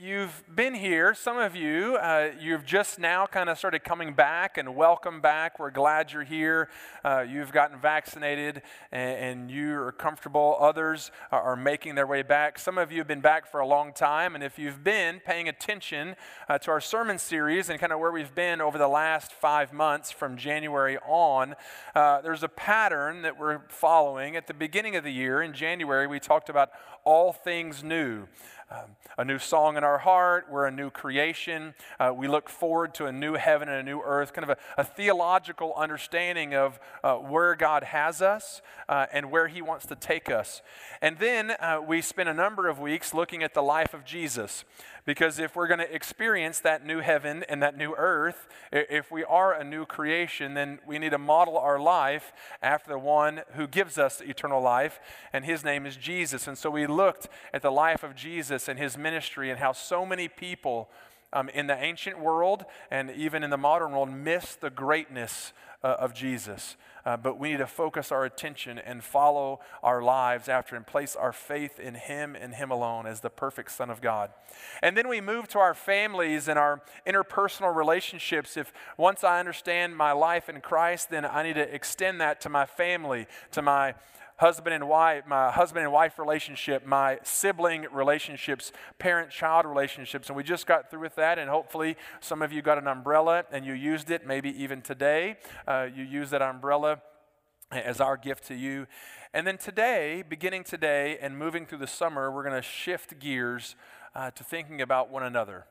you've been here, some of you, uh, you've just now kind of started coming back, and welcome back. We're glad you're here. Uh, you've gotten vaccinated and, and you are comfortable. Others are, are, making their way back. Some of you have been back for a long time, and if you've been paying attention uh, to our sermon series and kind of where we've been over the last five months from January on, uh, there's a pattern that we're following. At the beginning of the year, in January, we talked about all things new um, a new song in our heart. We're a new creation. Uh, we look forward to a new heaven and a new earth, kind of a, a theological understanding of uh, where God has us uh, and where He wants to take us. And then uh, we spent a number of weeks looking at the life of Jesus. Because if we're going to experience that new heaven and that new earth, if we are a new creation, then we need to model our life after the one who gives us eternal life, and his name is Jesus. And so we looked at the life of Jesus and his ministry and how so many people um, in the ancient world and even in the modern world miss the greatness uh, of Jesus. Uh, but we need to focus our attention and follow our lives after and place our faith in Him and Him alone as the perfect Son of God. And then we move to our families and our interpersonal relationships. If once I understand my life in Christ, then I need to extend that to my family, to my husband and wife, my husband and wife relationship, my sibling relationships, parent child relationships. And we just got through with that, and hopefully some of you got an umbrella and you used it, maybe even today. Uh, you use that umbrella as our gift to you. And then today, beginning today and moving through the summer, we're going to shift gears uh, to thinking about one another.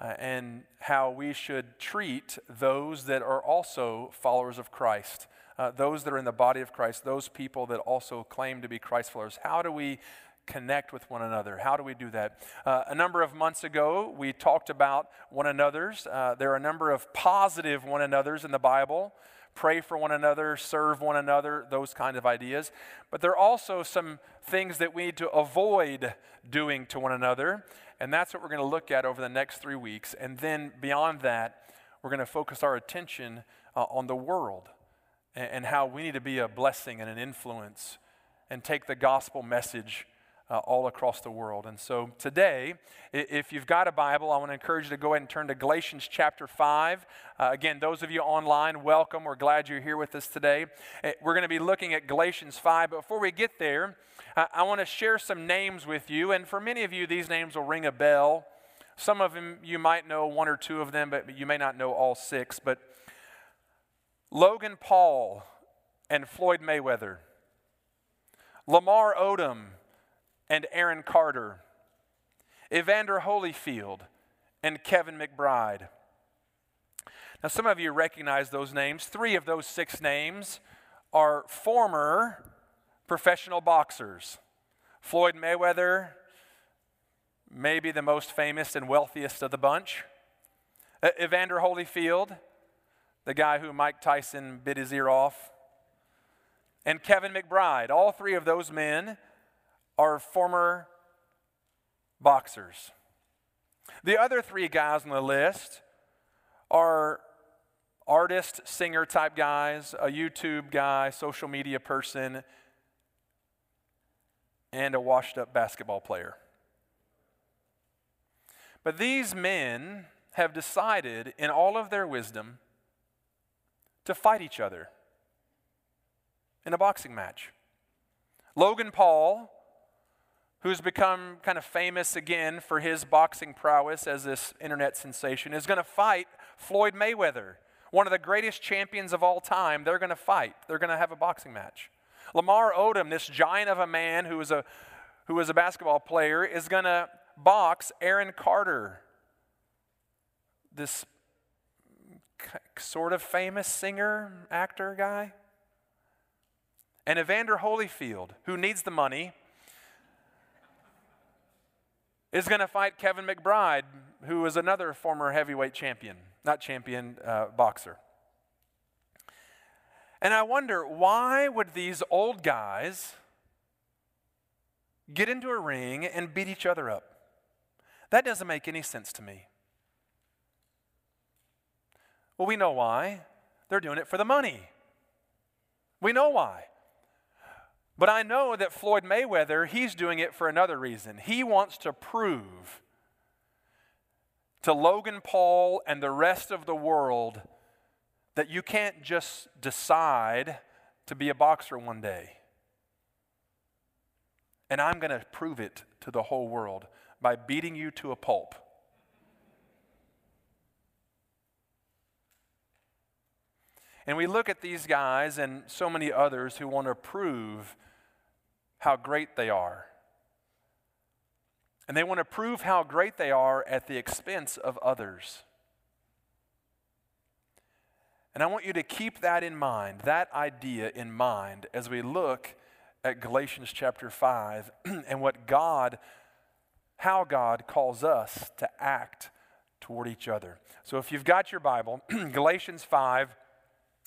Uh, and how we should treat those that are also followers of Christ uh, those that are in the body of Christ, those people that also claim to be Christ followers. How do we connect with one another? How do we do that? Uh, a number of months ago, we talked about one another's. Uh, there are a number of positive one another's in the Bible. Pray for one another, serve one another, those kind of ideas. But there are also some things that we need to avoid doing to one another. And that's what we're going to look at over the next three weeks. And then beyond that, we're going to focus our attention uh, on the world and, how we need to be a blessing and an influence and take the gospel message uh, all across the world. And so today, if you've got a Bible, I want to encourage you to go ahead and turn to Galatians chapter 5. Uh, again, those of you online, welcome. We're glad you're here with us today. Uh, we're going to be looking at Galatians 5. But before we get there, I want to share some names with you. And for many of you, these names will ring a bell. Some of them, you might know one or two of them, but you may not know all six. But Logan Paul and Floyd Mayweather, Lamar Odom and Aaron Carter, Evander Holyfield and Kevin McBride. Now, some of you recognize those names. Three of those six names are former professional boxers. Floyd Mayweather, maybe the most famous and wealthiest of the bunch. Evander Holyfield, the guy who Mike Tyson bit his ear off, and Kevin McBride. All three of those men are former boxers. The other three guys on the list are artist, singer type guys, a YouTube guy, social media person, and a washed up basketball player. But these men have decided, in all of their wisdom, to fight each other in a boxing match. Logan Paul, who's become kind of famous again for his boxing prowess as this internet sensation, is going to fight Floyd Mayweather, one of the greatest champions of all time. They're going to fight, they're going to have a boxing match. Lamar Odom, this giant of a man who is a, who is a basketball player, is going to box Aaron Carter, this sort of famous singer, actor guy. And Evander Holyfield, who needs the money, is going to fight Kevin McBride, who is another former heavyweight champion, not champion, uh, boxer. And I wonder why would these old guys get into a ring and beat each other up? That doesn't make any sense to me. Well, we know why. They're doing it for the money. We know why. But I know that Floyd Mayweather, he's doing it for another reason. He wants to prove to Logan Paul and the rest of the world that you can't just decide to be a boxer one day. And I'm going to prove it to the whole world by beating you to a pulp. And we look at these guys and so many others who want to prove how great they are. And they want to prove how great they are at the expense of others. And I want you to keep that in mind, that idea in mind, as we look at Galatians chapter 5 and what God, how God calls us to act toward each other. So if you've got your Bible, Galatians 5,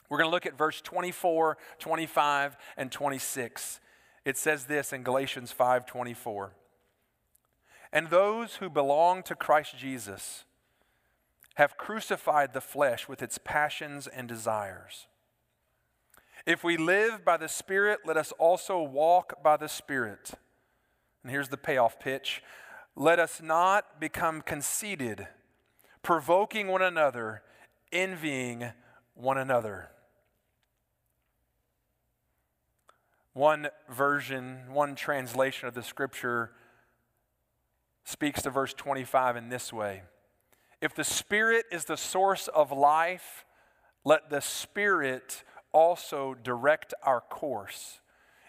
we're going to look at verse 24, 25, and 26. It says this in Galatians 5 24. And those who belong to Christ Jesus have crucified the flesh with its passions and desires. If we live by the Spirit, let us also walk by the Spirit. And here's the payoff pitch let us not become conceited, provoking one another, envying one another. One version, one translation of the scripture speaks to verse 25 in this way If the Spirit is the source of life, let the Spirit also direct our course.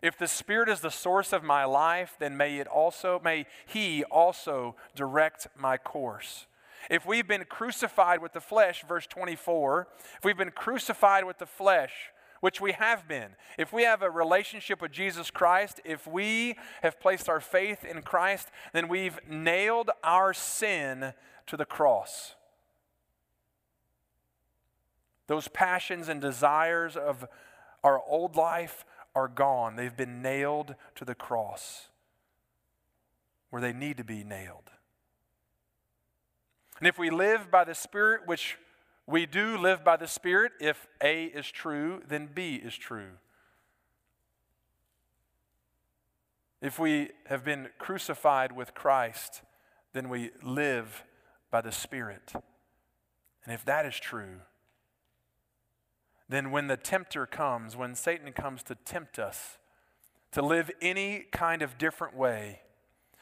If the Spirit is the source of my life, then may it also, may He also direct my course. If we've been crucified with the flesh, verse 24, if we've been crucified with the flesh, which we have been. If we have a relationship with Jesus Christ, if we have placed our faith in Christ, then we've nailed our sin to the cross. Those passions and desires of our old life are gone. They've been nailed to the cross where they need to be nailed. And if we live by the Spirit, which we do live by the Spirit. If A is true, then B is true. If we have been crucified with Christ, then we live by the Spirit. And if that is true, then when the tempter comes, when Satan comes to tempt us to live any kind of different way,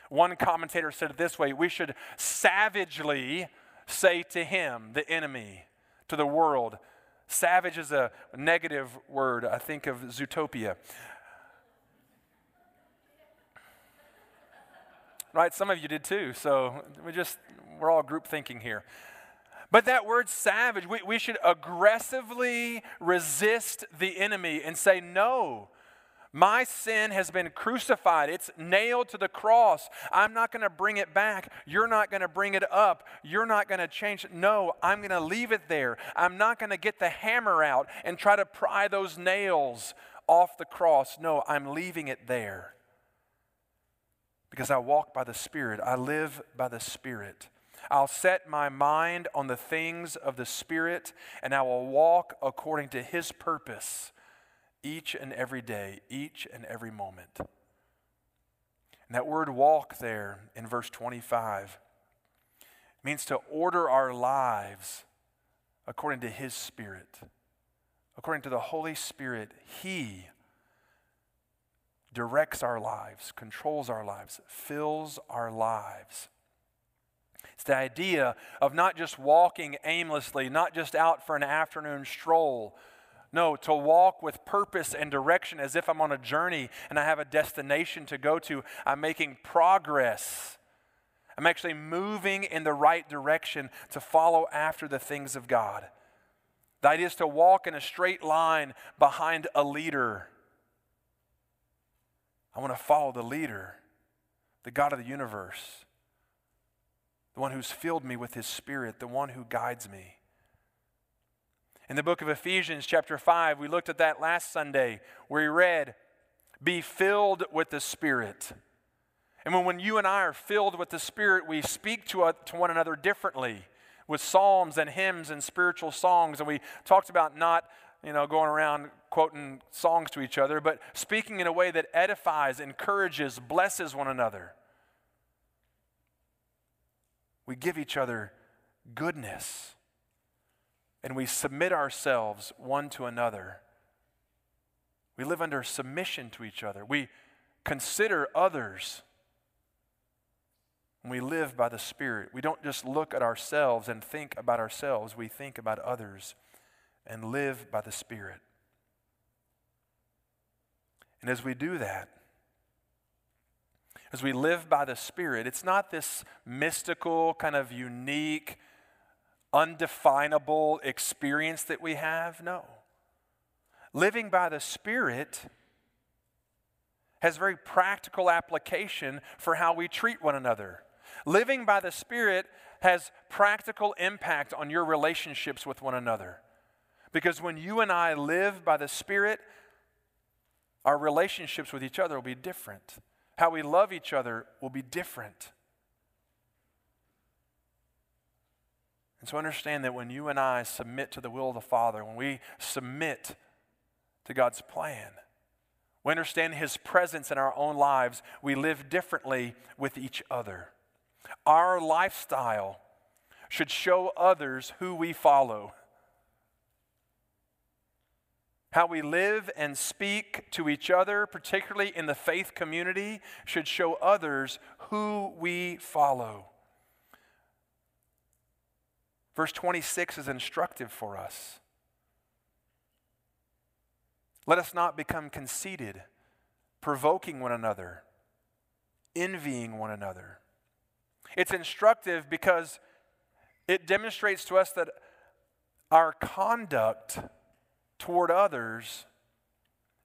one commentator said it this way we should savagely say to him, the enemy, to the world. Savage is a negative word. I think of Zootopia. Right? Some of you did too. So we just, we're all group thinking here. But that word savage, we, we should aggressively resist the enemy and say, no, my sin has been crucified. It's nailed to the cross. I'm not going to bring it back. You're not going to bring it up. You're not going to change it. No, I'm going to leave it there. I'm not going to get the hammer out and try to pry those nails off the cross. No, I'm leaving it there. Because I walk by the Spirit, I live by the Spirit. I'll set my mind on the things of the Spirit, and I will walk according to His purpose each and every day, each and every moment. And that word walk there in verse 25 means to order our lives according to His Spirit. According to the Holy Spirit, He directs our lives, controls our lives, fills our lives. It's the idea of not just walking aimlessly, not just out for an afternoon stroll no, to walk with purpose and direction as if I'm on a journey and I have a destination to go to. I'm making progress. I'm actually moving in the right direction to follow after the things of God. The idea is to walk in a straight line behind a leader. I want to follow the leader, the God of the universe, the one who's filled me with his spirit, the one who guides me. In the book of Ephesians, chapter 5, we looked at that last Sunday where he read, Be filled with the Spirit. And when, when you and I are filled with the Spirit, we speak to, uh, to one another differently with psalms and hymns and spiritual songs. And we talked about not you know, going around quoting songs to each other, but speaking in a way that edifies, encourages, blesses one another. We give each other goodness. And we submit ourselves one to another. We live under submission to each other. We consider others. we live by the Spirit. We don't just look at ourselves and think about ourselves, we think about others and live by the Spirit. And as we do that, as we live by the Spirit, it's not this mystical, kind of unique, undefinable experience that we have. No. Living by the Spirit has very practical application for how we treat one another. Living by the Spirit has practical impact on your relationships with one another. Because when you and I live by the Spirit, our relationships with each other will be different. How we love each other will be different. And so understand that when you and I submit to the will of the Father, when we submit to God's plan, we understand His presence in our own lives, we live differently with each other. Our lifestyle should show others who we follow. How we live and speak to each other, particularly in the faith community, should show others who we follow. Verse 26 is instructive for us. Let us not become conceited, provoking one another, envying one another. It's instructive because it demonstrates to us that our conduct toward others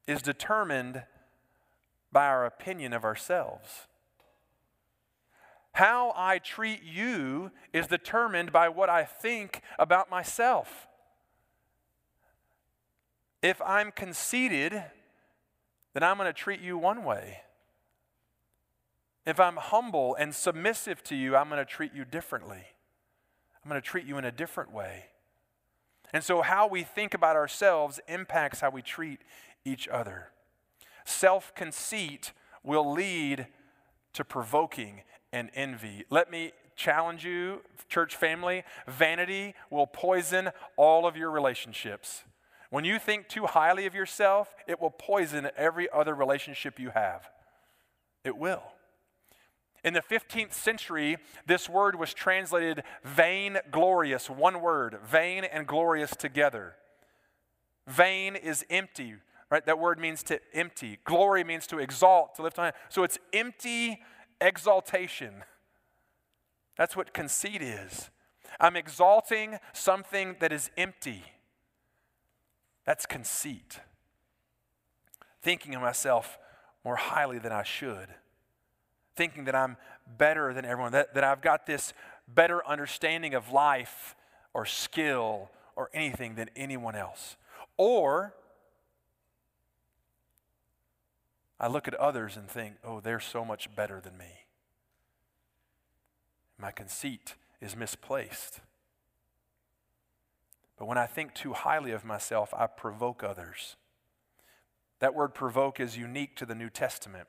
is determined by our opinion of ourselves. How I treat you is determined by what I think about myself. If I'm conceited, then I'm going to treat you one way. If I'm humble and submissive to you, I'm going to treat you differently. I'm going to treat you in a different way. And so, how we think about ourselves impacts how we treat each other. Self conceit will lead to provoking and envy. Let me challenge you, church family vanity will poison all of your relationships. When you think too highly of yourself, it will poison every other relationship you have. It will. In the 15th century, this word was translated vain glorious, one word, vain and glorious together. Vain is empty, right? That word means to empty. Glory means to exalt, to lift on. So it's empty exaltation. That's what conceit is. I'm exalting something that is empty. That's conceit. Thinking of myself more highly than I should. Thinking that I'm better than everyone, that, that I've got this better understanding of life or skill or anything than anyone else. Or I look at others and think, oh, they're so much better than me. My conceit is misplaced. But when I think too highly of myself, I provoke others. That word provoke is unique to the New Testament.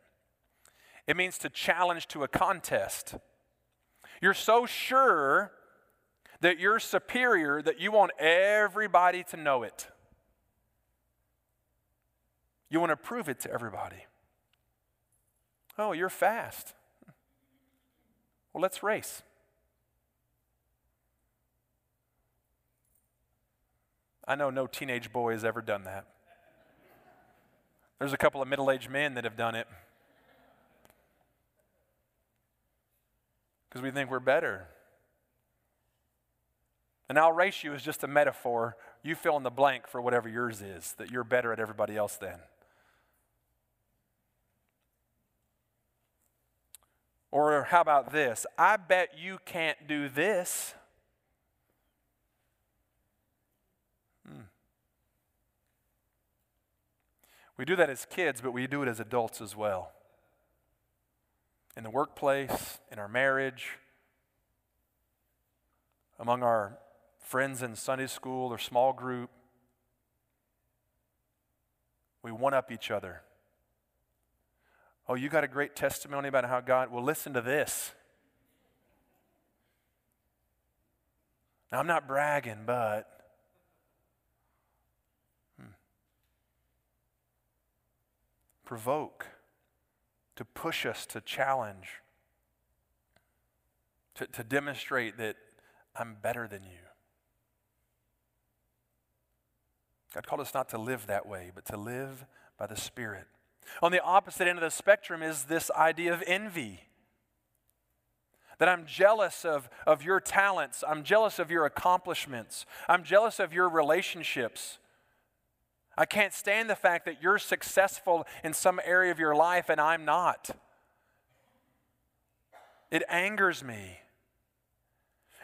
It means to challenge to a contest. You're so sure that you're superior that you want everybody to know it. You want to prove it to everybody. Oh, you're fast. Well, let's race. I know no teenage boy has ever done that. There's a couple of middle aged men that have done it. Because we think we're better. And I'll race you is just a metaphor. You fill in the blank for whatever yours is, that you're better at everybody else then. Or how about this? I bet you can't do this. Hmm. We do that as kids, but we do it as adults as well. In the workplace, in our marriage, among our friends in Sunday school or small group, we one up each other. Oh, you got a great testimony about how God, well, listen to this. Now, I'm not bragging, but hmm, provoke, to push us to challenge, to, to demonstrate that I'm better than you. God called us not to live that way, but to live by the Spirit. On the opposite end of the spectrum is this idea of envy. That I'm jealous of, of your talents. I'm jealous of your accomplishments. I'm jealous of your relationships. I can't stand the fact that you're successful in some area of your life and I'm not. It angers me.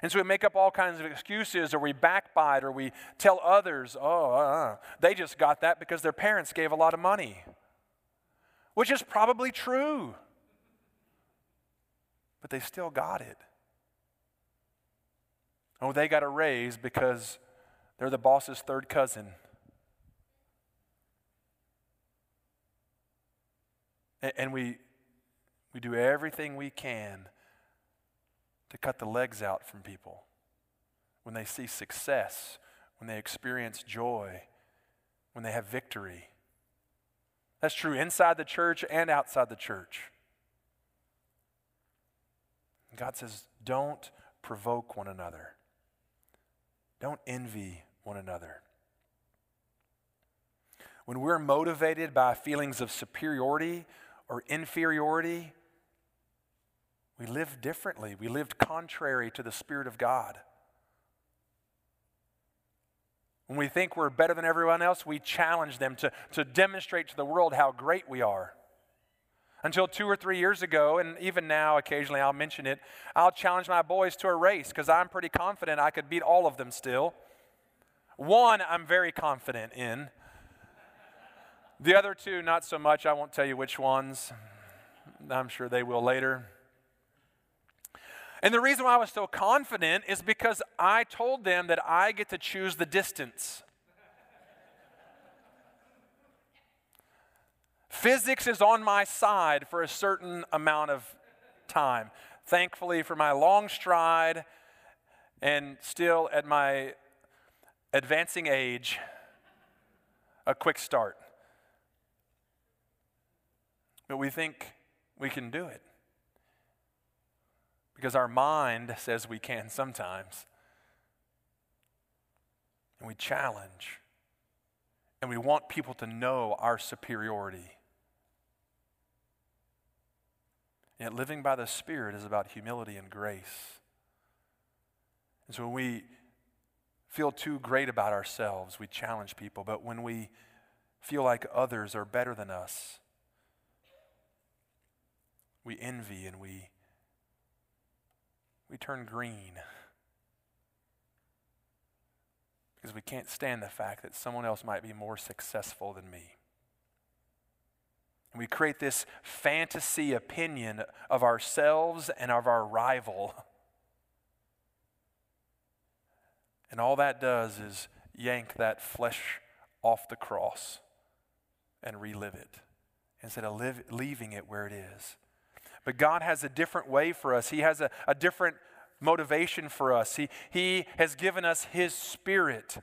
And so we make up all kinds of excuses, or we backbite, or we tell others, oh, uh, they just got that because their parents gave a lot of money, which is probably true. But they still got it. Oh, they got a raise because they're the boss's third cousin. And we, we do everything we can to cut the legs out from people when they see success, when they experience joy, when they have victory. That's true inside the church and outside the church. God says, don't provoke one another. Don't envy one another. When we're motivated by feelings of superiority or inferiority, we live differently. We lived contrary to the Spirit of God. When we think we're better than everyone else, we challenge them to, to demonstrate to the world how great we are. Until two or three years ago, and even now, occasionally I'll mention it, I'll challenge my boys to a race because I'm pretty confident I could beat all of them still. One, I'm very confident in. The other two, not so much. I won't tell you which ones. I'm sure they will later. And the reason why I was so confident is because I told them that I get to choose the distance. Physics is on my side for a certain amount of time. Thankfully, for my long stride and still at my advancing age, a quick start. But we think we can do it because our mind says we can sometimes. And we challenge. And we want people to know our superiority. Yet living by the Spirit is about humility and grace. And so when we feel too great about ourselves, we challenge people. But when we feel like others are better than us, we envy and we we turn green because we can't stand the fact that someone else might be more successful than me. And we create this fantasy opinion of ourselves and of our rival. And all that does is yank that flesh off the cross and relive it instead of live, leaving it where it is. But God has a different way for us. He has a, a different motivation for us. He, he has given us His Spirit.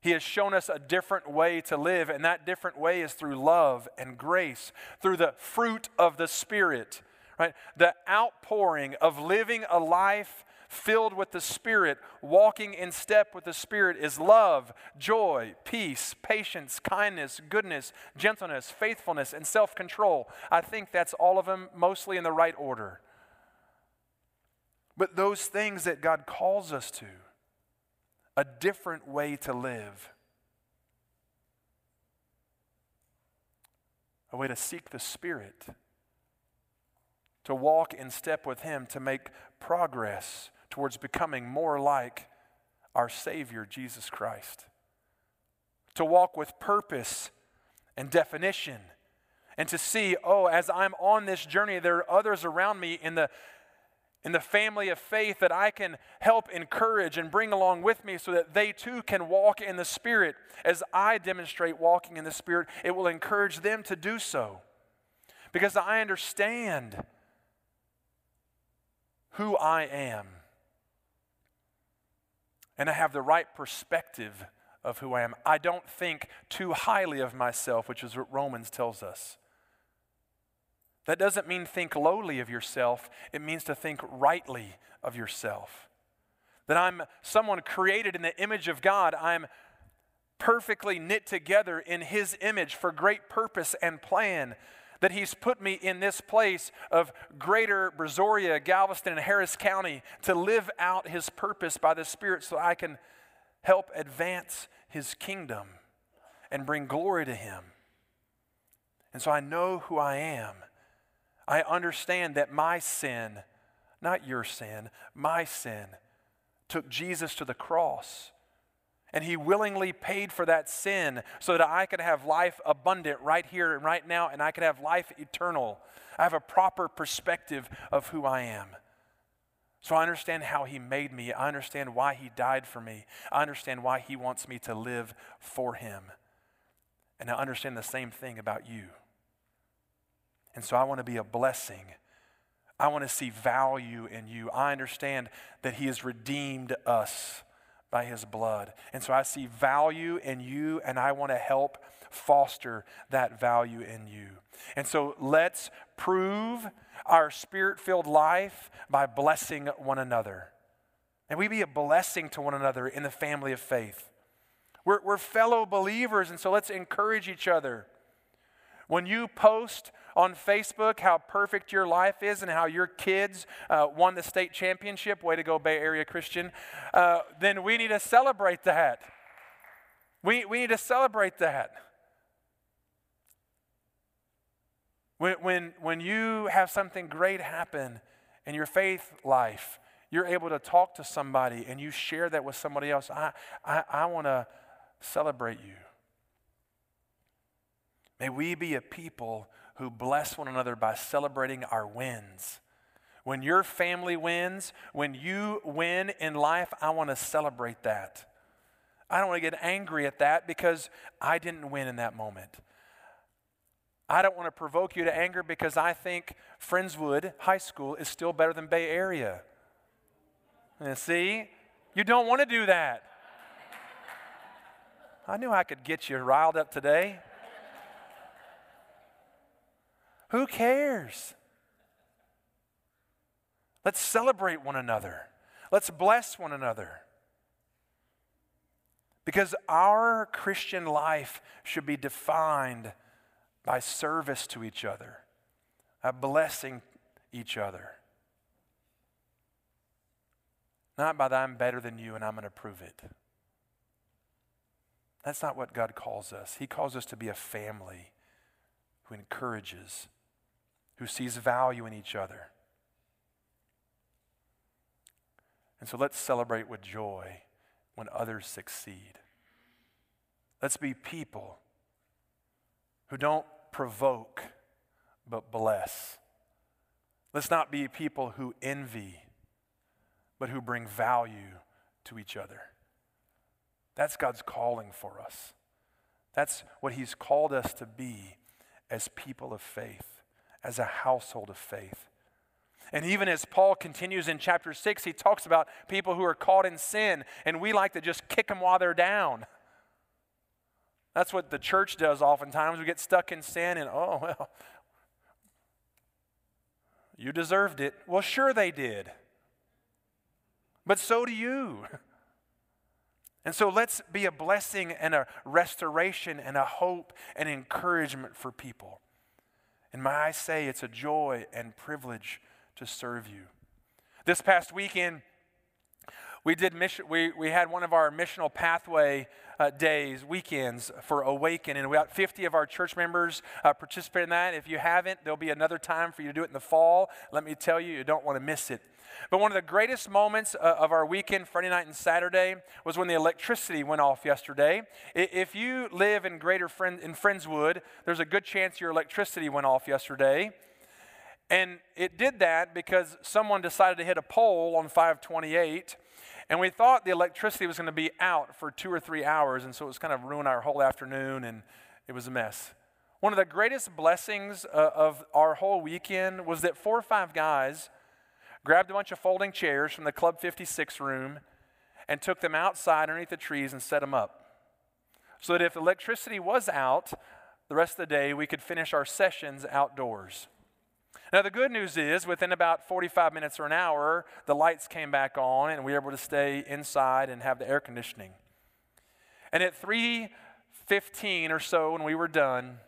He has shown us a different way to live, and that different way is through love and grace, through the fruit of the Spirit, right? The outpouring of living a life filled with the Spirit, walking in step with the Spirit, is love, joy, peace, patience, kindness, goodness, gentleness, faithfulness, and self control. I think that's all of them mostly in the right order. But those things that God calls us to, a different way to live, a way to seek the Spirit, to walk in step with Him, to make progress towards becoming more like our Savior, Jesus Christ. To walk with purpose and definition. And to see, oh, as I'm on this journey, there are others around me in the, in the family of faith that I can help encourage and bring along with me so that they too can walk in the Spirit. As I demonstrate walking in the Spirit, it will encourage them to do so. Because I understand who I am and I have the right perspective of who I am. I don't think too highly of myself, which is what Romans tells us. That doesn't mean think lowly of yourself, it means to think rightly of yourself. That I'm someone created in the image of God. I'm perfectly knit together in His image for great purpose and plan. That He's put me in this place of greater Brazoria, Galveston, and Harris County to live out His purpose by the Spirit so I can help advance His kingdom and bring glory to Him. And so I know who I am. I understand that my sin, not your sin, my sin, took Jesus to the cross. And he willingly paid for that sin so that I could have life abundant right here and right now, and I could have life eternal. I have a proper perspective of who I am. So I understand how he made me. I understand why he died for me. I understand why he wants me to live for him. And I understand the same thing about you. And so I want to be a blessing. I want to see value in you. I understand that He has redeemed us by His blood. And so I see value in you, and I want to help foster that value in you. And so let's prove our spirit filled life by blessing one another. And we be a blessing to one another in the family of faith. We're, we're fellow believers, and so let's encourage each other. When you post on Facebook how perfect your life is and how your kids uh, won the state championship, way to go, Bay Area Christian, uh, then we need to celebrate that. We, we need to celebrate that. When, when, when you have something great happen in your faith life, you're able to talk to somebody and you share that with somebody else. I, I, I want to celebrate you. May we be a people who bless one another by celebrating our wins. When your family wins, when you win in life, I want to celebrate that. I don't want to get angry at that because I didn't win in that moment. I don't want to provoke you to anger because I think Friendswood High School is still better than Bay Area. And see, you don't want to do that. I knew I could get you riled up today. Who cares? Let's celebrate one another. Let's bless one another. Because our Christian life should be defined by service to each other, by blessing each other. Not by I'm better than you and I'm going to prove it. That's not what God calls us. He calls us to be a family who encourages who sees value in each other. And so let's celebrate with joy when others succeed. Let's be people who don't provoke but bless. Let's not be people who envy but who bring value to each other. That's God's calling for us. That's what He's called us to be as people of faith as a household of faith. And even as Paul continues in chapter 6, he talks about people who are caught in sin, and we like to just kick them while they're down. That's what the church does oftentimes. We get stuck in sin, and oh, well, you deserved it. Well, sure they did. But so do you. And so let's be a blessing and a restoration and a hope and encouragement for people. And may I say, it's a joy and privilege to serve you. This past weekend, we did mission, we, we had one of our missional pathway uh, days, weekends for Awaken, and we got 50 of our church members uh, participate in that. If you haven't, there'll be another time for you to do it in the fall. Let me tell you, you don't want to miss it. But one of the greatest moments uh, of our weekend, Friday night and Saturday, was when the electricity went off yesterday. If you live in Greater Friend, in Friendswood, there's a good chance your electricity went off yesterday. And it did that because someone decided to hit a pole on 528. And we thought the electricity was going to be out for two or three hours. And so it was kind of ruin our whole afternoon, and it was a mess. One of the greatest blessings uh, of our whole weekend was that four or five guys grabbed a bunch of folding chairs from the Club 56 room, and took them outside underneath the trees and set them up. So that if electricity was out the rest of the day, we could finish our sessions outdoors. Now, the good news is within about 45 minutes or an hour, the lights came back on and we were able to stay inside and have the air conditioning. And at 3:15 or so when we were done,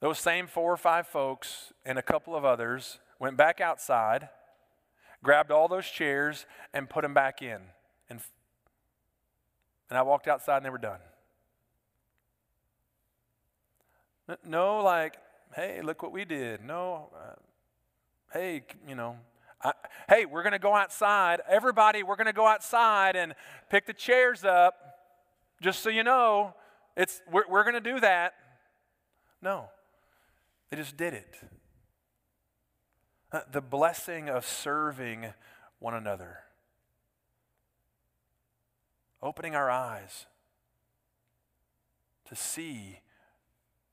those same four or five folks and a couple of others went back outside, grabbed all those chairs, and put them back in. And, and I walked outside and they were done. No, like, hey, look what we did. No, uh, hey, you know, I, hey, we're going to go outside. Everybody, we're going to go outside and pick the chairs up. Just so you know, it's, we're, we're going to do that. No. They just did it. Uh, the blessing of serving one another, opening our eyes to see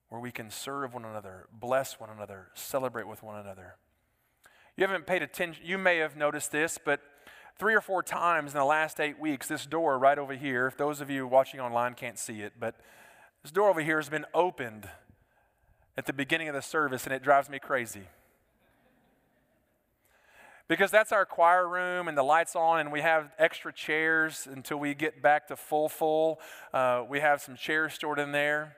where we can serve one another, bless one another, celebrate with one another. You haven't paid attention, you may have noticed this, but three or four times in the last eight weeks, this door right over here, if those of you watching online can't see it, but this door over here has been opened at the beginning of the service, and it drives me crazy. Because that's our choir room, and the lights on, and we have extra chairs until we get back to full, full. Uh, we have some chairs stored in there.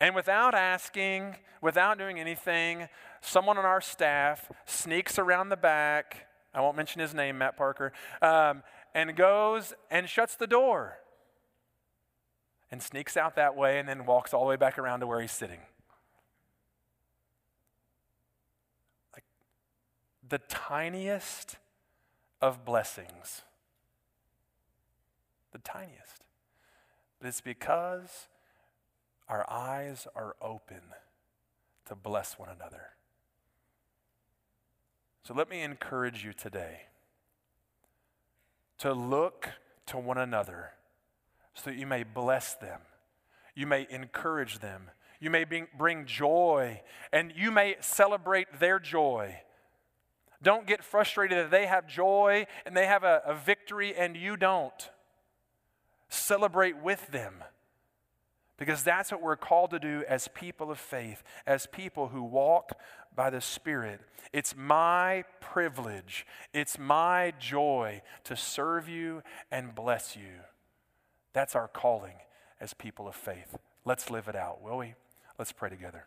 And without asking, without doing anything, someone on our staff sneaks around the back. I won't mention his name, Matt Parker, um, and goes and shuts the door and sneaks out that way and then walks all the way back around to where he's sitting. Like the tiniest of blessings. The tiniest. But it's because our eyes are open to bless one another. So let me encourage you today to look to one another so that you may bless them, you may encourage them, you may bring joy, and you may celebrate their joy. Don't get frustrated that they have joy and they have a, a victory and you don't. Celebrate with them. Because that's what we're called to do as people of faith, as people who walk by the Spirit. It's my privilege, it's my joy to serve you and bless you. That's our calling as people of faith. Let's live it out, will we? Let's pray together.